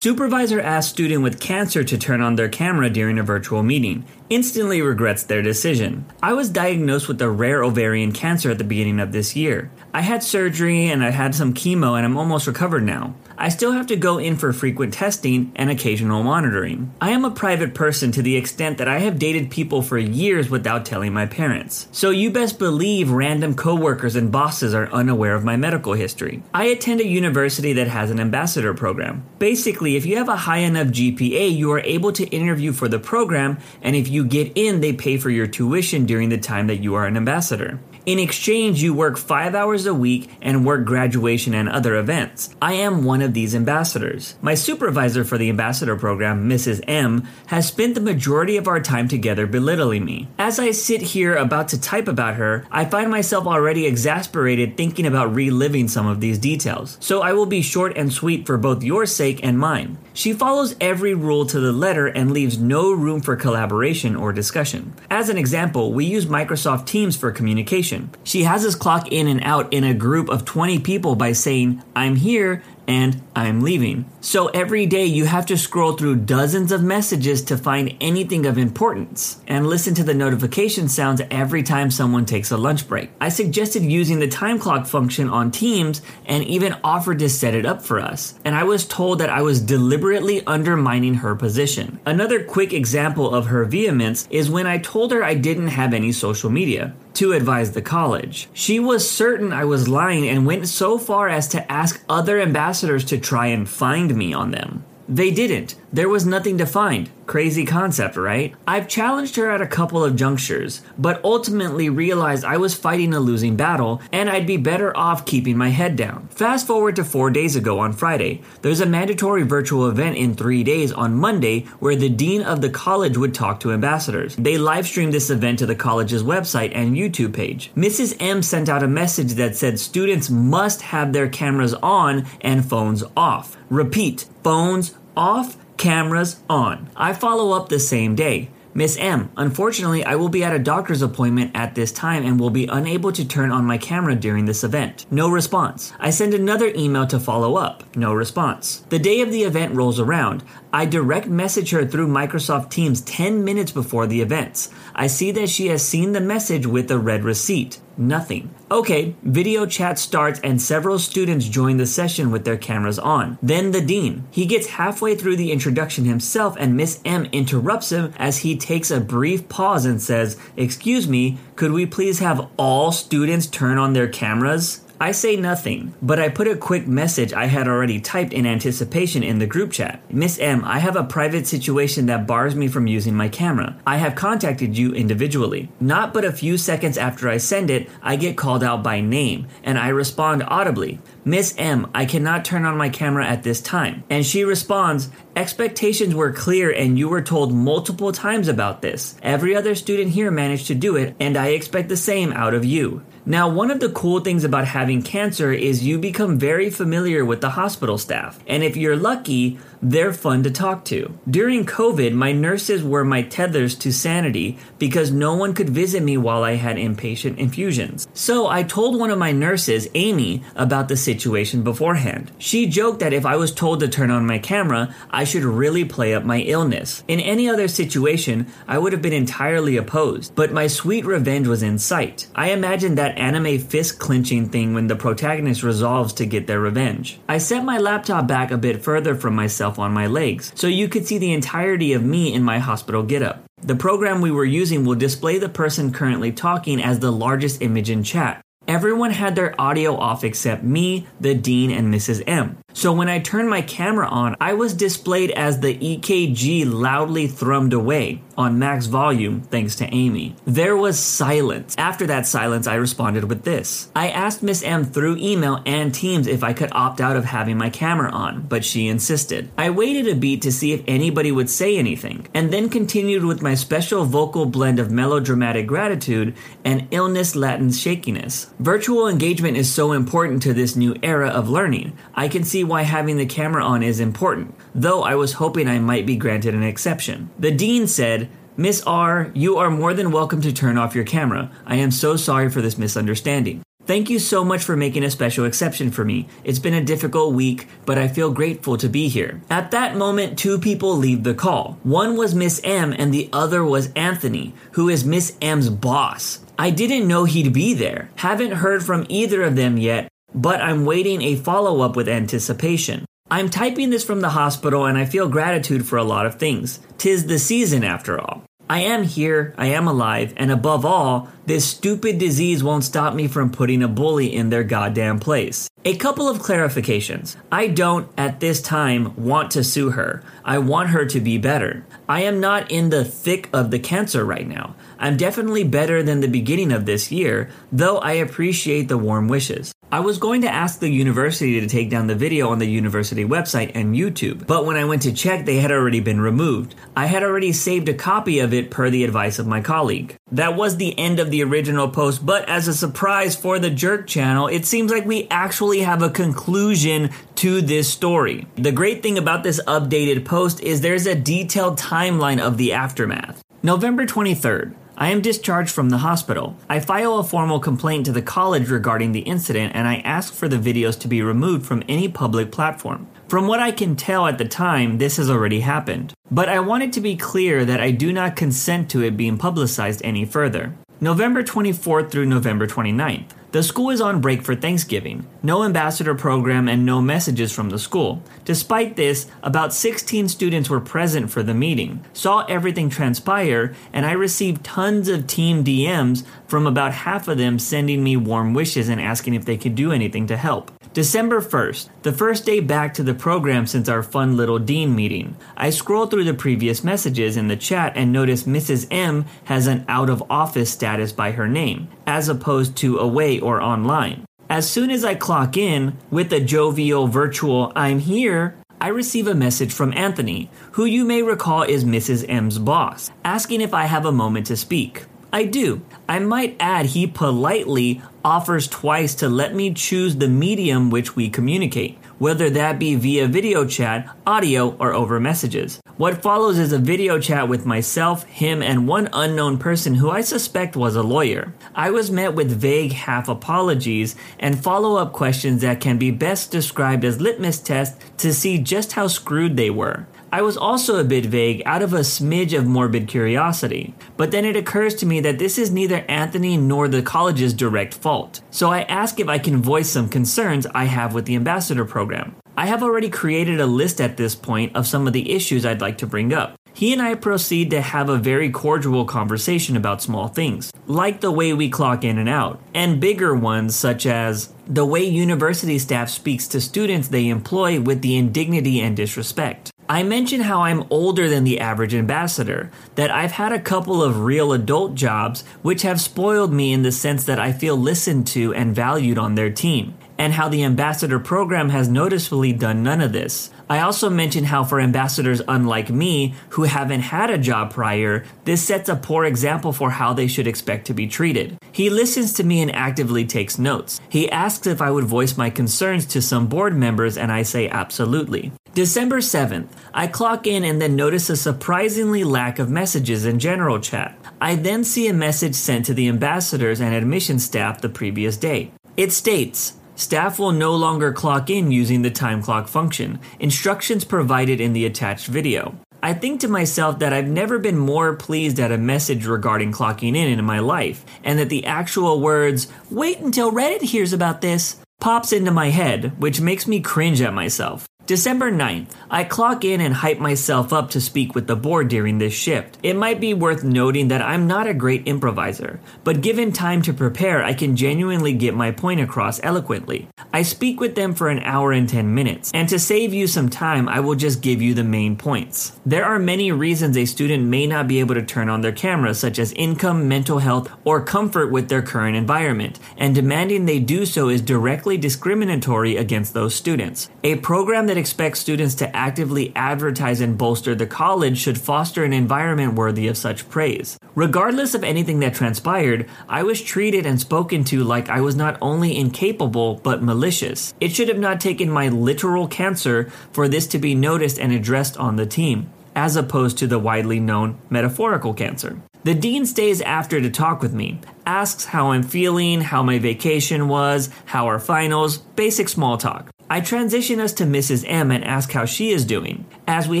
Supervisor asks student with cancer to turn on their camera during a virtual meeting. Instantly regrets their decision. I was diagnosed with a rare ovarian cancer at the beginning of this year. I had surgery and I had some chemo and I'm almost recovered now. I still have to go in for frequent testing and occasional monitoring. I am a private person to the extent that I have dated people for years without telling my parents. So you best believe random coworkers and bosses are unaware of my medical history. I attend a university that has an ambassador program. Basically, if you have a high enough GPA, you are able to interview for the program, and if you get in, they pay for your tuition during the time that you are an ambassador. In exchange, you work five hours a week and work graduation and other events. I am one of these ambassadors. My supervisor for the ambassador program, Mrs. M, has spent the majority of our time together belittling me. As I sit here about to type about her, I find myself already exasperated thinking about reliving some of these details. So I will be short and sweet for both your sake and mine. She follows every rule to the letter and leaves no room for collaboration or discussion. As an example, we use Microsoft Teams for communication. She has us clock in and out in a group of 20 people by saying, I'm here and I'm leaving. So every day you have to scroll through dozens of messages to find anything of importance and listen to the notification sounds every time someone takes a lunch break. I suggested using the time clock function on Teams and even offered to set it up for us. And I was told that I was deliberately undermining her position. Another quick example of her vehemence is when I told her I didn't have any social media to advise the college. She was certain I was lying and went so far as to ask other ambassadors to try and find me on them. They didn't. There was nothing to find. Crazy concept, right? I've challenged her at a couple of junctures, but ultimately realized I was fighting a losing battle and I'd be better off keeping my head down. Fast forward to four days ago on Friday. There's a mandatory virtual event in three days on Monday where the dean of the college would talk to ambassadors. They live streamed this event to the college's website and YouTube page. Mrs. M sent out a message that said students must have their cameras on and phones off. Repeat, phones off, cameras on. I follow up the same day. Miss M, unfortunately, I will be at a doctor's appointment at this time and will be unable to turn on my camera during this event. No response. I send another email to follow up. No response. The day of the event rolls around. I direct message her through Microsoft Teams 10 minutes before the events. I see that she has seen the message with a read receipt. Nothing. Okay, video chat starts and several students join the session with their cameras on. Then the dean. He gets halfway through the introduction himself and Miss M interrupts him as he takes a brief pause and says, Excuse me, could we please have all students turn on their cameras? I say nothing, but I put a quick message I had already typed in anticipation in the group chat. Miss M, I have a private situation that bars me from using my camera. I have contacted you individually. Not but a few seconds after I send it, I get called out by name, and I respond audibly. Miss M, I cannot turn on my camera at this time. And she responds, Expectations were clear and you were told multiple times about this. Every other student here managed to do it, and I expect the same out of you. Now, one of the cool things about having cancer is you become very familiar with the hospital staff. And if you're lucky, they're fun to talk to. During COVID, my nurses were my tethers to sanity because no one could visit me while I had inpatient infusions. So I told one of my nurses, Amy, about the situation beforehand. She joked that if I was told to turn on my camera, I should really play up my illness. In any other situation, I would have been entirely opposed, but my sweet revenge was in sight. I imagined that anime fist clenching thing when the protagonist resolves to get their revenge. I set my laptop back a bit further from myself on my legs, so you could see the entirety of me in my hospital getup. The program we were using will display the person currently talking as the largest image in chat. Everyone had their audio off except me, the dean, and Mrs. M. So when I turned my camera on, I was displayed as the EKG loudly thrummed away on max volume thanks to Amy. There was silence. After that silence, I responded with this. I asked Miss M through email and Teams if I could opt out of having my camera on, but she insisted. I waited a beat to see if anybody would say anything, and then continued with my special vocal blend of melodramatic gratitude and illness latent shakiness. Virtual engagement is so important to this new era of learning. I can see why having the camera on is important, though I was hoping I might be granted an exception. The dean said, Miss R, you are more than welcome to turn off your camera. I am so sorry for this misunderstanding. Thank you so much for making a special exception for me. It's been a difficult week, but I feel grateful to be here. At that moment, two people leave the call. One was Miss M and the other was Anthony, who is Miss M's boss. I didn't know he'd be there. Haven't heard from either of them yet, but I'm waiting a follow up with anticipation. I'm typing this from the hospital and I feel gratitude for a lot of things. Tis the season after all. I am here, I am alive, and above all, this stupid disease won't stop me from putting a bully in their goddamn place. A couple of clarifications. I don't, at this time, want to sue her. I want her to be better. I am not in the thick of the cancer right now. I'm definitely better than the beginning of this year, though I appreciate the warm wishes. I was going to ask the university to take down the video on the university website and YouTube, but when I went to check, they had already been removed. I had already saved a copy of it per the advice of my colleague. That was the end of the original post, but as a surprise for the Jerk channel, it seems like we actually have a conclusion to this story. The great thing about this updated post is there's a detailed timeline of the aftermath. November 23rd. I am discharged from the hospital. I file a formal complaint to the college regarding the incident and I ask for the videos to be removed from any public platform. From what I can tell at the time, this has already happened. But I want it to be clear that I do not consent to it being publicized any further. November 24th through November 29th. The school is on break for Thanksgiving. No ambassador program and no messages from the school. Despite this, about 16 students were present for the meeting, saw everything transpire, and I received tons of team DMs from about half of them sending me warm wishes and asking if they could do anything to help. December 1st, the first day back to the program since our fun little dean meeting. I scroll through the previous messages in the chat and notice Mrs. M has an out of office status by her name, as opposed to away or online. As soon as I clock in with a jovial virtual I'm here, I receive a message from Anthony, who you may recall is Mrs. M's boss, asking if I have a moment to speak. I do. I might add, he politely offers twice to let me choose the medium which we communicate, whether that be via video chat, audio, or over messages. What follows is a video chat with myself, him, and one unknown person who I suspect was a lawyer. I was met with vague half apologies and follow up questions that can be best described as litmus tests to see just how screwed they were. I was also a bit vague out of a smidge of morbid curiosity. But then it occurs to me that this is neither Anthony nor the college's direct fault. So I ask if I can voice some concerns I have with the ambassador program. I have already created a list at this point of some of the issues I'd like to bring up. He and I proceed to have a very cordial conversation about small things, like the way we clock in and out, and bigger ones such as the way university staff speaks to students they employ with the indignity and disrespect. I mention how I'm older than the average ambassador, that I've had a couple of real adult jobs which have spoiled me in the sense that I feel listened to and valued on their team, and how the ambassador program has noticeably done none of this. I also mention how for ambassadors unlike me, who haven't had a job prior, this sets a poor example for how they should expect to be treated. He listens to me and actively takes notes. He asks if I would voice my concerns to some board members, and I say absolutely. December 7th, I clock in and then notice a surprisingly lack of messages in general chat. I then see a message sent to the ambassadors and admission staff the previous day. It states, Staff will no longer clock in using the time clock function, instructions provided in the attached video. I think to myself that I've never been more pleased at a message regarding clocking in in my life, and that the actual words, wait until Reddit hears about this, pops into my head, which makes me cringe at myself. December 9th, I clock in and hype myself up to speak with the board during this shift. It might be worth noting that I'm not a great improviser, but given time to prepare, I can genuinely get my point across eloquently. I speak with them for an hour and 10 minutes, and to save you some time, I will just give you the main points. There are many reasons a student may not be able to turn on their camera, such as income, mental health, or comfort with their current environment, and demanding they do so is directly discriminatory against those students. A program that expects students to actively advertise and bolster the college should foster an environment worthy of such praise. Regardless of anything that transpired, I was treated and spoken to like I was not only incapable but malicious. It should have not taken my literal cancer for this to be noticed and addressed on the team as opposed to the widely known metaphorical cancer. The dean stays after to talk with me, asks how I'm feeling, how my vacation was, how our finals, basic small talk. I transition us to Mrs. M and ask how she is doing, as we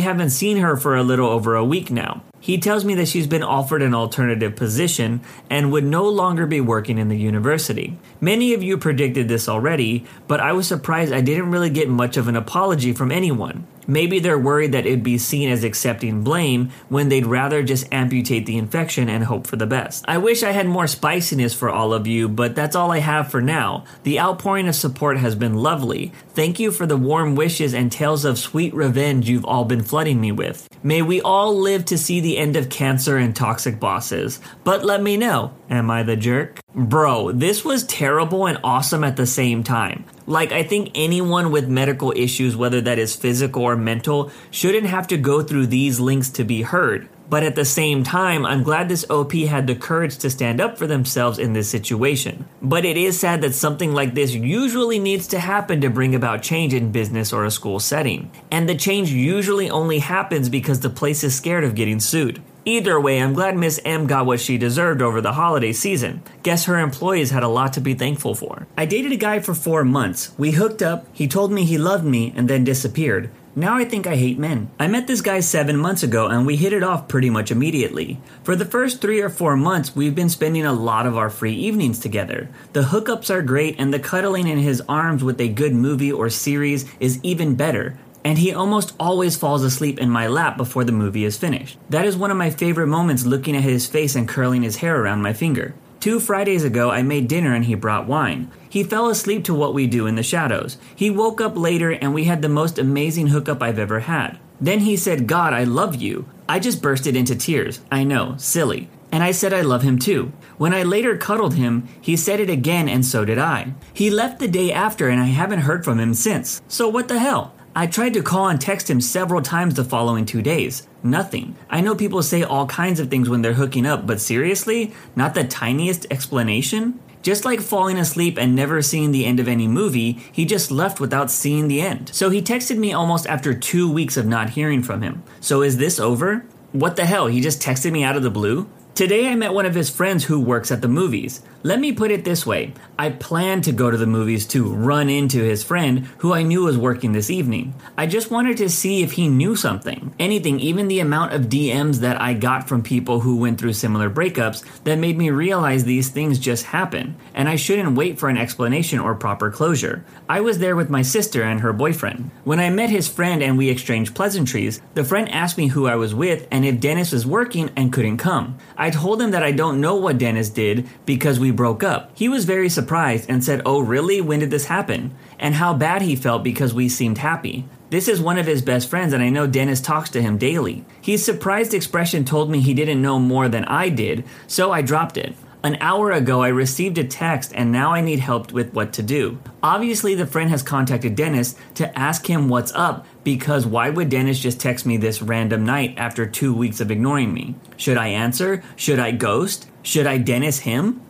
haven't seen her for a little over a week now. He tells me that she's been offered an alternative position and would no longer be working in the university. Many of you predicted this already, but I was surprised I didn't really get much of an apology from anyone. Maybe they're worried that it'd be seen as accepting blame when they'd rather just amputate the infection and hope for the best. I wish I had more spiciness for all of you, but that's all I have for now. The outpouring of support has been lovely. Thank you for the warm wishes and tales of sweet revenge you've all been flooding me with. May we all live to see the end of cancer and toxic bosses. But let me know, am I the jerk? Bro, this was terrible and awesome at the same time. Like, I think anyone with medical issues, whether that is physical or mental, shouldn't have to go through these links to be heard. But at the same time, I'm glad this OP had the courage to stand up for themselves in this situation. But it is sad that something like this usually needs to happen to bring about change in business or a school setting. And the change usually only happens because the place is scared of getting sued. Either way, I'm glad Miss M got what she deserved over the holiday season. Guess her employees had a lot to be thankful for. I dated a guy for four months. We hooked up, he told me he loved me, and then disappeared. Now I think I hate men. I met this guy seven months ago and we hit it off pretty much immediately. For the first three or four months, we've been spending a lot of our free evenings together. The hookups are great and the cuddling in his arms with a good movie or series is even better and he almost always falls asleep in my lap before the movie is finished. That is one of my favorite moments looking at his face and curling his hair around my finger. Two Fridays ago, I made dinner and he brought wine. He fell asleep to what we do in the shadows. He woke up later and we had the most amazing hookup I've ever had. Then he said, God, I love you. I just bursted into tears. I know, silly. And I said I love him too. When I later cuddled him, he said it again and so did I. He left the day after and I haven't heard from him since. So what the hell? I tried to call and text him several times the following two days. Nothing. I know people say all kinds of things when they're hooking up, but seriously? Not the tiniest explanation? Just like falling asleep and never seeing the end of any movie, he just left without seeing the end. So he texted me almost after two weeks of not hearing from him. So is this over? What the hell? He just texted me out of the blue? Today I met one of his friends who works at the movies. Let me put it this way I planned to go to the movies to run into his friend who I knew was working this evening. I just wanted to see if he knew something. Anything, even the amount of DMs that I got from people who went through similar breakups that made me realize these things just happen, and I shouldn't wait for an explanation or proper closure. I was there with my sister and her boyfriend. When I met his friend and we exchanged pleasantries, the friend asked me who I was with and if Dennis was working and couldn't come. I told him that I don't know what Dennis did because we broke up. He was very surprised and said, Oh, really? When did this happen? And how bad he felt because we seemed happy. This is one of his best friends, and I know Dennis talks to him daily. His surprised expression told me he didn't know more than I did, so I dropped it. An hour ago, I received a text and now I need help with what to do. Obviously, the friend has contacted Dennis to ask him what's up because why would Dennis just text me this random night after two weeks of ignoring me? Should I answer? Should I ghost? Should I Dennis him?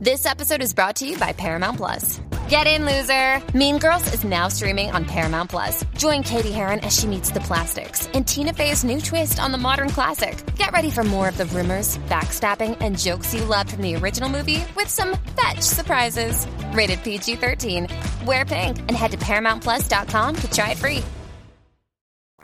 This episode is brought to you by Paramount Plus. Get in, loser! Mean Girls is now streaming on Paramount Plus. Join Cady Heron as she meets the plastics in Tina Fey's new twist on the modern classic. Get ready for more of the rumors, backstabbing, and jokes you loved from the original movie with some fetch surprises. Rated PG 13. Wear pink and head to ParamountPlus.com to try it free.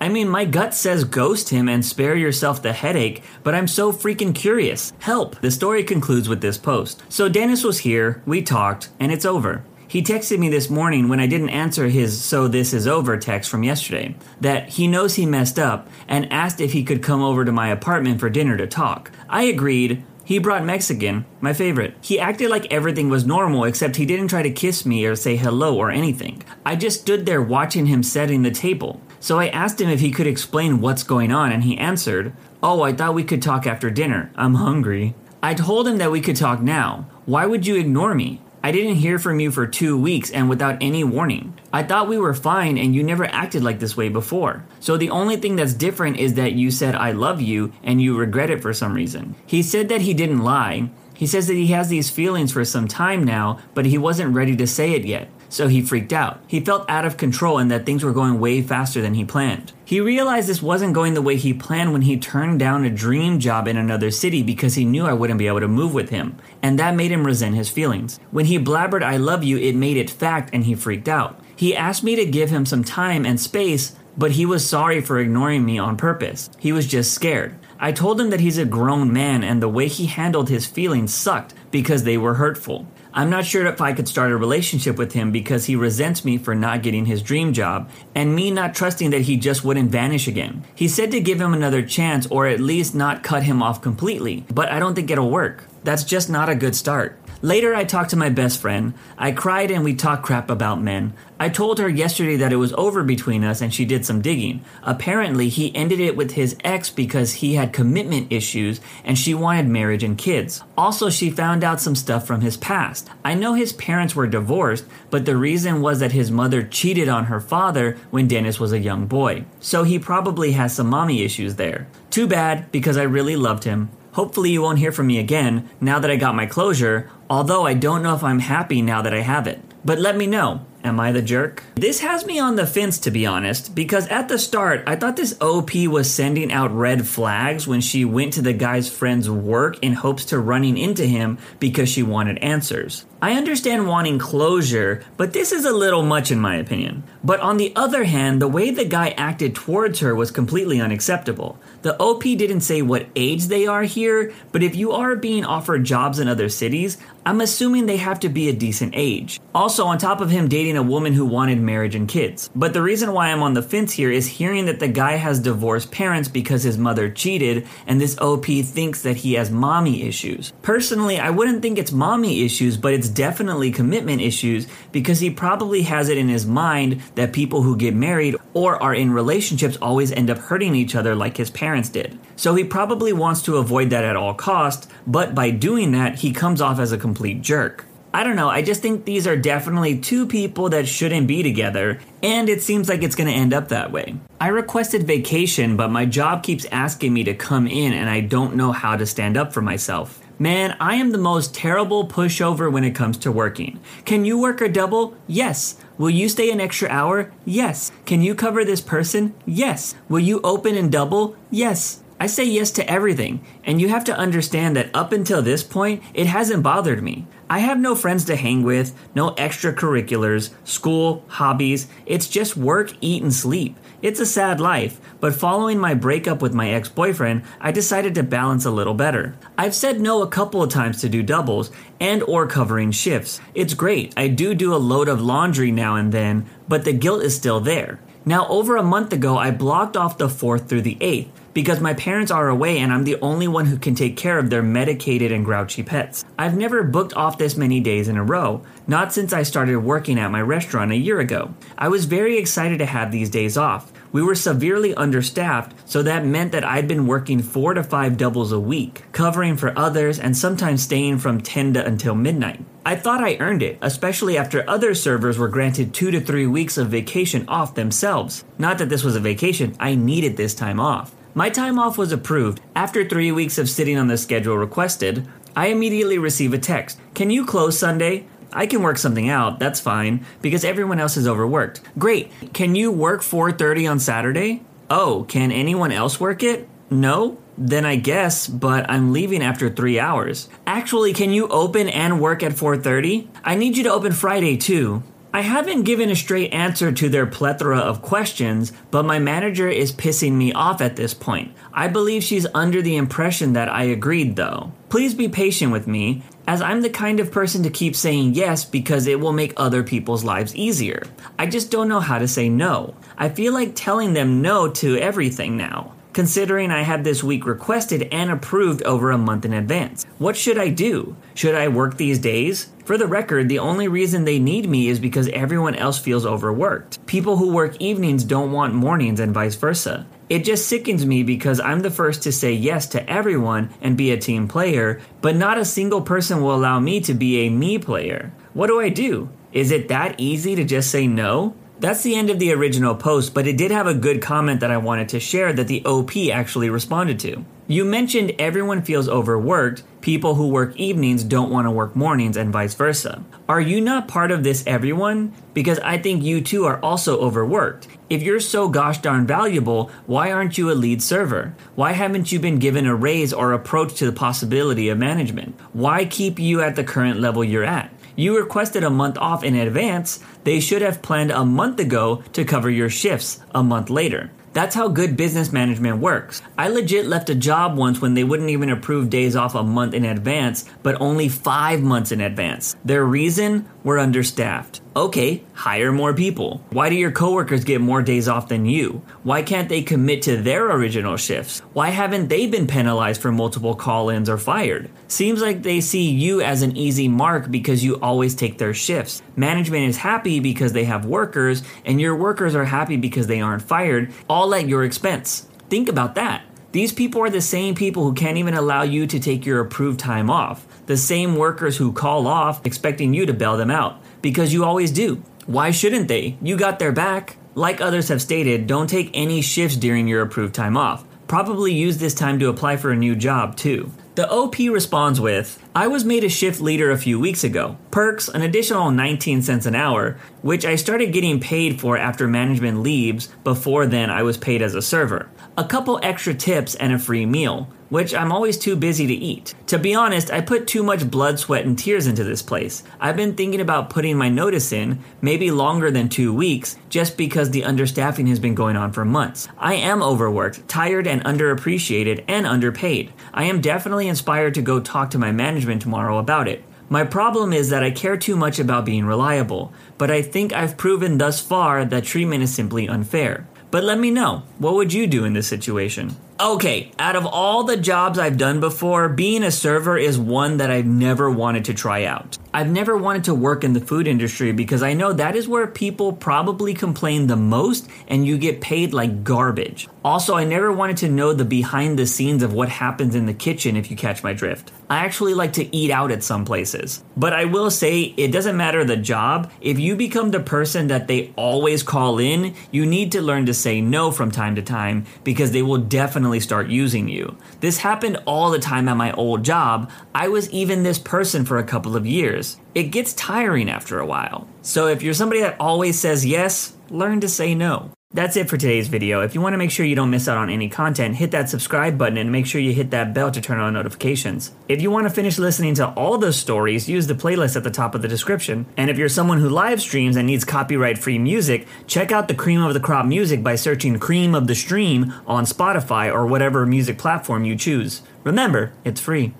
I mean, my gut says ghost him and spare yourself the headache, but I'm so freaking curious. Help! The story concludes with this post. So Dennis was here, we talked, and it's over. He texted me this morning when I didn't answer his so this is over text from yesterday that he knows he messed up and asked if he could come over to my apartment for dinner to talk. I agreed. He brought Mexican, my favorite. He acted like everything was normal except he didn't try to kiss me or say hello or anything. I just stood there watching him setting the table. So I asked him if he could explain what's going on and he answered, "Oh, I thought we could talk after dinner. I'm hungry." I told him that we could talk now. Why would you ignore me? I didn't hear from you for two weeks and without any warning. I thought we were fine and you never acted like this way before. So the only thing that's different is that you said I love you and you regret it for some reason. He said that he didn't lie. He says that he has these feelings for some time now, but he wasn't ready to say it yet. So he freaked out. He felt out of control and that things were going way faster than he planned. He realized this wasn't going the way he planned when he turned down a dream job in another city because he knew I wouldn't be able to move with him, and that made him resent his feelings. When he blabbered, I love you, it made it fact and he freaked out. He asked me to give him some time and space, but he was sorry for ignoring me on purpose. He was just scared. I told him that he's a grown man and the way he handled his feelings sucked because they were hurtful. I'm not sure if I could start a relationship with him because he resents me for not getting his dream job and me not trusting that he just wouldn't vanish again. He said to give him another chance or at least not cut him off completely, but I don't think it'll work. That's just not a good start. Later, I talked to my best friend. I cried and we talked crap about men. I told her yesterday that it was over between us and she did some digging. Apparently, he ended it with his ex because he had commitment issues and she wanted marriage and kids. Also, she found out some stuff from his past. I know his parents were divorced, but the reason was that his mother cheated on her father when Dennis was a young boy. So he probably has some mommy issues there. Too bad because I really loved him. Hopefully, you won't hear from me again now that I got my closure, although I don't know if I'm happy now that I have it. But let me know. Am I the jerk? This has me on the fence to be honest, because at the start, I thought this OP was sending out red flags when she went to the guy's friend's work in hopes to running into him because she wanted answers. I understand wanting closure, but this is a little much in my opinion. But on the other hand, the way the guy acted towards her was completely unacceptable. The OP didn't say what age they are here, but if you are being offered jobs in other cities, I'm assuming they have to be a decent age. Also, on top of him dating a woman who wanted marriage and kids. But the reason why I'm on the fence here is hearing that the guy has divorced parents because his mother cheated, and this OP thinks that he has mommy issues. Personally, I wouldn't think it's mommy issues, but it's definitely commitment issues because he probably has it in his mind that people who get married or are in relationships always end up hurting each other like his parents did. So he probably wants to avoid that at all cost, but by doing that, he comes off as a complete jerk. I don't know, I just think these are definitely two people that shouldn't be together, and it seems like it's gonna end up that way. I requested vacation, but my job keeps asking me to come in, and I don't know how to stand up for myself. Man, I am the most terrible pushover when it comes to working. Can you work a double? Yes. Will you stay an extra hour? Yes. Can you cover this person? Yes. Will you open and double? Yes. I say yes to everything, and you have to understand that up until this point, it hasn't bothered me. I have no friends to hang with, no extracurriculars, school, hobbies. It's just work, eat, and sleep. It's a sad life, but following my breakup with my ex boyfriend, I decided to balance a little better. I've said no a couple of times to do doubles and or covering shifts. It's great. I do do a load of laundry now and then, but the guilt is still there. Now, over a month ago, I blocked off the 4th through the 8th because my parents are away and I'm the only one who can take care of their medicated and grouchy pets. I've never booked off this many days in a row, not since I started working at my restaurant a year ago. I was very excited to have these days off. We were severely understaffed, so that meant that I'd been working four to five doubles a week, covering for others and sometimes staying from 10 to until midnight. I thought I earned it, especially after other servers were granted two to three weeks of vacation off themselves. Not that this was a vacation, I needed this time off. My time off was approved. After three weeks of sitting on the schedule requested, I immediately receive a text. Can you close Sunday? I can work something out, that's fine, because everyone else is overworked. Great. Can you work 4:30 on Saturday? Oh, can anyone else work it? No? Then I guess, but I'm leaving after 3 hours. Actually, can you open and work at 4:30? I need you to open Friday too. I haven't given a straight answer to their plethora of questions, but my manager is pissing me off at this point. I believe she's under the impression that I agreed, though. Please be patient with me, as I'm the kind of person to keep saying yes because it will make other people's lives easier. I just don't know how to say no. I feel like telling them no to everything now considering I had this week requested and approved over a month in advance. What should I do? Should I work these days? For the record, the only reason they need me is because everyone else feels overworked. People who work evenings don't want mornings and vice versa. It just sickens me because I'm the first to say yes to everyone and be a team player, but not a single person will allow me to be a me player. What do I do? Is it that easy to just say no? That's the end of the original post, but it did have a good comment that I wanted to share that the OP actually responded to. You mentioned everyone feels overworked, people who work evenings don't want to work mornings, and vice versa. Are you not part of this everyone? Because I think you too are also overworked. If you're so gosh darn valuable, why aren't you a lead server? Why haven't you been given a raise or approach to the possibility of management? Why keep you at the current level you're at? You requested a month off in advance, they should have planned a month ago to cover your shifts a month later. That's how good business management works. I legit left a job once when they wouldn't even approve days off a month in advance, but only five months in advance. Their reason? We're understaffed. Okay, hire more people. Why do your coworkers get more days off than you? Why can't they commit to their original shifts? Why haven't they been penalized for multiple call ins or fired? Seems like they see you as an easy mark because you always take their shifts. Management is happy because they have workers, and your workers are happy because they aren't fired, all at your expense. Think about that. These people are the same people who can't even allow you to take your approved time off. The same workers who call off expecting you to bail them out. Because you always do. Why shouldn't they? You got their back. Like others have stated, don't take any shifts during your approved time off. Probably use this time to apply for a new job too. The OP responds with I was made a shift leader a few weeks ago. Perks, an additional 19 cents an hour, which I started getting paid for after management leaves. Before then, I was paid as a server. A couple extra tips and a free meal, which I'm always too busy to eat. To be honest, I put too much blood, sweat, and tears into this place. I've been thinking about putting my notice in, maybe longer than two weeks, just because the understaffing has been going on for months. I am overworked, tired, and underappreciated, and underpaid. I am definitely inspired to go talk to my management tomorrow about it. My problem is that I care too much about being reliable, but I think I've proven thus far that treatment is simply unfair. But let me know, what would you do in this situation? Okay, out of all the jobs I've done before, being a server is one that I've never wanted to try out. I've never wanted to work in the food industry because I know that is where people probably complain the most and you get paid like garbage. Also, I never wanted to know the behind the scenes of what happens in the kitchen if you catch my drift. I actually like to eat out at some places. But I will say, it doesn't matter the job. If you become the person that they always call in, you need to learn to say no from time to time because they will definitely start using you. This happened all the time at my old job. I was even this person for a couple of years. It gets tiring after a while. So if you're somebody that always says yes, learn to say no. That's it for today's video. If you want to make sure you don't miss out on any content, hit that subscribe button and make sure you hit that bell to turn on notifications. If you want to finish listening to all those stories, use the playlist at the top of the description. And if you're someone who live streams and needs copyright free music, check out the Cream of the Crop music by searching Cream of the Stream on Spotify or whatever music platform you choose. Remember, it's free.